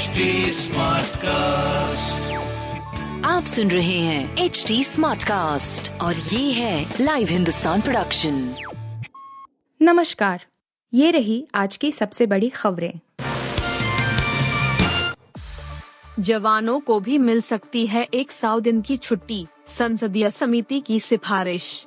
HD cast आप सुन रहे हैं एच डी स्मार्ट कास्ट और ये है लाइव हिंदुस्तान प्रोडक्शन नमस्कार। ये रही आज की सबसे बड़ी खबरें। जवानों को भी मिल सकती है एक सौ दिन की छुट्टी संसदीय समिति की सिफारिश।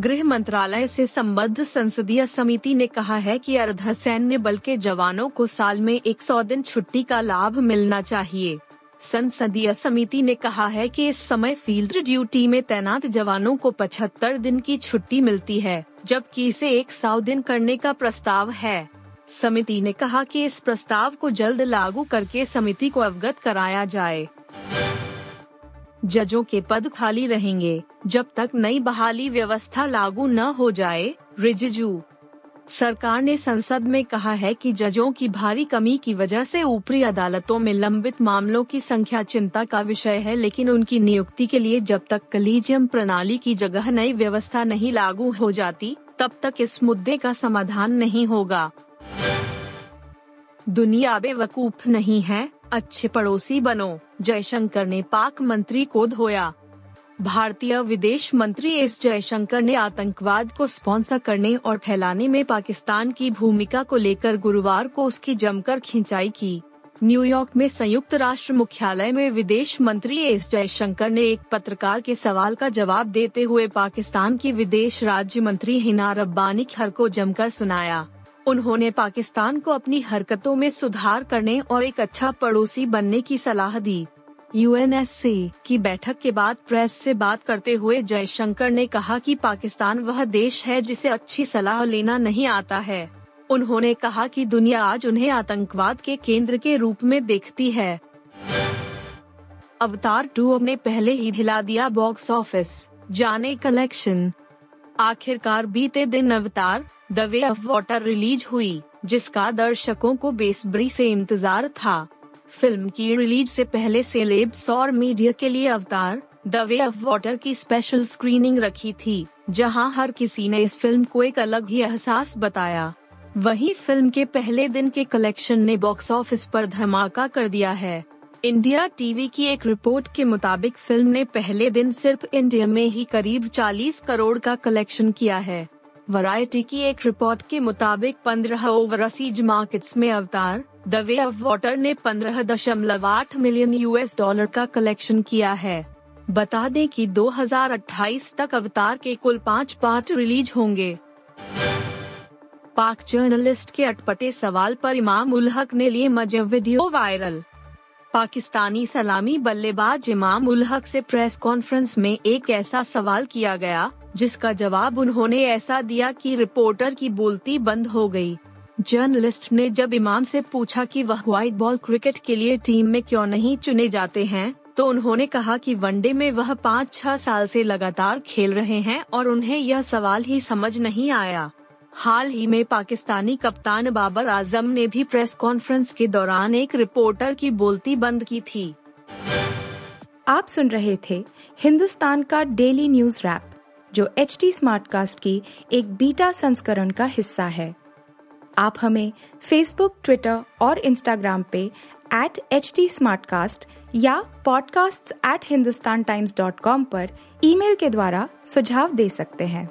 गृह मंत्रालय से संबद्ध संसदीय समिति ने कहा है कि अर्ध सैन्य बल के जवानों को साल में 100 दिन छुट्टी का लाभ मिलना चाहिए। संसदीय समिति ने कहा है कि इस समय फ़ील्ड ड्यूटी में तैनात जवानों को 75 दिन की छुट्टी मिलती है, जबकि इसे एक सौ दिन करने का प्रस्ताव है। समिति ने कहा कि इस प्रस्ताव को जल्द लागू करके समिति को अवगत कराया जाए। जजों के पद खाली रहेंगे। जब तक नई बहाली व्यवस्था लागू न हो जाए, रिजिजू। सरकार ने संसद में कहा है कि जजों की भारी कमी की वजह से ऊपरी अदालतों में लंबित मामलों की संख्या चिंता का विषय है, लेकिन उनकी नियुक्ति के लिए जब तक कलीजियम प्रणाली की जगह नई व्यवस्था नहीं लागू हो जाती, तब तक इस मुद्दे का समाधान नहीं होगा। दुनिया बेवकूफ़ नहीं है। अच्छे पड़ोसी बनो। जयशंकर ने पाक मंत्री को धोया। भारतीय विदेश मंत्री एस जयशंकर ने आतंकवाद को स्पॉन्सर करने और फैलाने में पाकिस्तान की भूमिका को लेकर गुरुवार को उसकी जमकर खिंचाई की। न्यूयॉर्क में संयुक्त राष्ट्र मुख्यालय में विदेश मंत्री एस जयशंकर ने एक पत्रकार के सवाल का जवाब देते हुए पाकिस्तान की विदेश राज्य मंत्री हिना रब्बानी खर को जमकर सुनाया। उन्होंने पाकिस्तान को अपनी हरकतों में सुधार करने और एक अच्छा पड़ोसी बनने की सलाह दी। यूएनएससी की बैठक के बाद प्रेस से बात करते हुए जयशंकर ने कहा कि पाकिस्तान वह देश है जिसे अच्छी सलाह लेना नहीं आता है। उन्होंने कहा कि दुनिया आज उन्हें आतंकवाद के केंद्र के रूप में देखती है। अवतार टू ने पहले ही हिला दिया बॉक्स ऑफ़िस। जाने कलेक्शन। आखिरकार बीते दिन Avatar the way of water release हुई, जिसका दर्शकों को बेसब्री से इंतज़ार था। फ़िल्म की रिलीज़ से पहले सेलेब्स और मीडिया के लिए Avatar the way of water की स्पेशल स्क्रीनिंग रखी थी, जहाँ हर किसी ने इस फ़िल्म को एक अलग ही एहसास बताया। वही फ़िल्म के पहले दिन के कलेक्शन ने बॉक्स ऑफ़िस पर धमाका कर दिया है। इंडिया टीवी की एक रिपोर्ट के मुताबिक फ़िल्म ने पहले दिन सिर्फ़ इंडिया में ही करीब 40 करोड़ का कलेक्शन किया है। वैरायटी की एक रिपोर्ट के मुताबिक 15 ओवरसीज मार्केट्स में अवतार, द वे ऑफ़ वाटर ने पंद्रह दशमलव आठ मिलियन यूएस डॉलर का कलेक्शन किया है। बता दें कि 2028 तक अवतार के कुल पाँच पार्ट रिलीज़ होंगे। पाक जर्नलिस्ट के अटपटे सवाल पर इमाम उल हक ने लिए मज़े वीडियो वायरल। पाकिस्तानी सलामी बल्लेबाज इमाम उल हक से प्रेस कॉन्फ्रेंस में एक ऐसा सवाल किया गया, जिसका जवाब उन्होंने ऐसा दिया कि रिपोर्टर की बोलती बंद हो गई। जर्नलिस्ट ने जब इमाम से पूछा कि वह व्हाइट बॉल क्रिकेट के लिए टीम में क्यों नहीं चुने जाते हैं तो उन्होंने कहा कि वनडे में वह पाँच छह साल से लगातार खेल रहे हैं और उन्हें यह सवाल ही समझ नहीं आया हाल ही में पाकिस्तानी कप्तान बाबर आज़म ने भी प्रेस कॉन्फ्रेंस के दौरान एक रिपोर्टर की बोलती बंद की थी। आप सुन रहे थे हिंदुस्तान का डेली न्यूज़ रैप, जो एच टी स्मार्ट कास्ट की एक बीटा संस्करण का हिस्सा है। आप हमें फेसबुक ट्विटर और इंस्टाग्राम पे एट एच टी या podcasts@hindustantimes.com पर ईमेल के द्वारा सुझाव दे सकते हैं।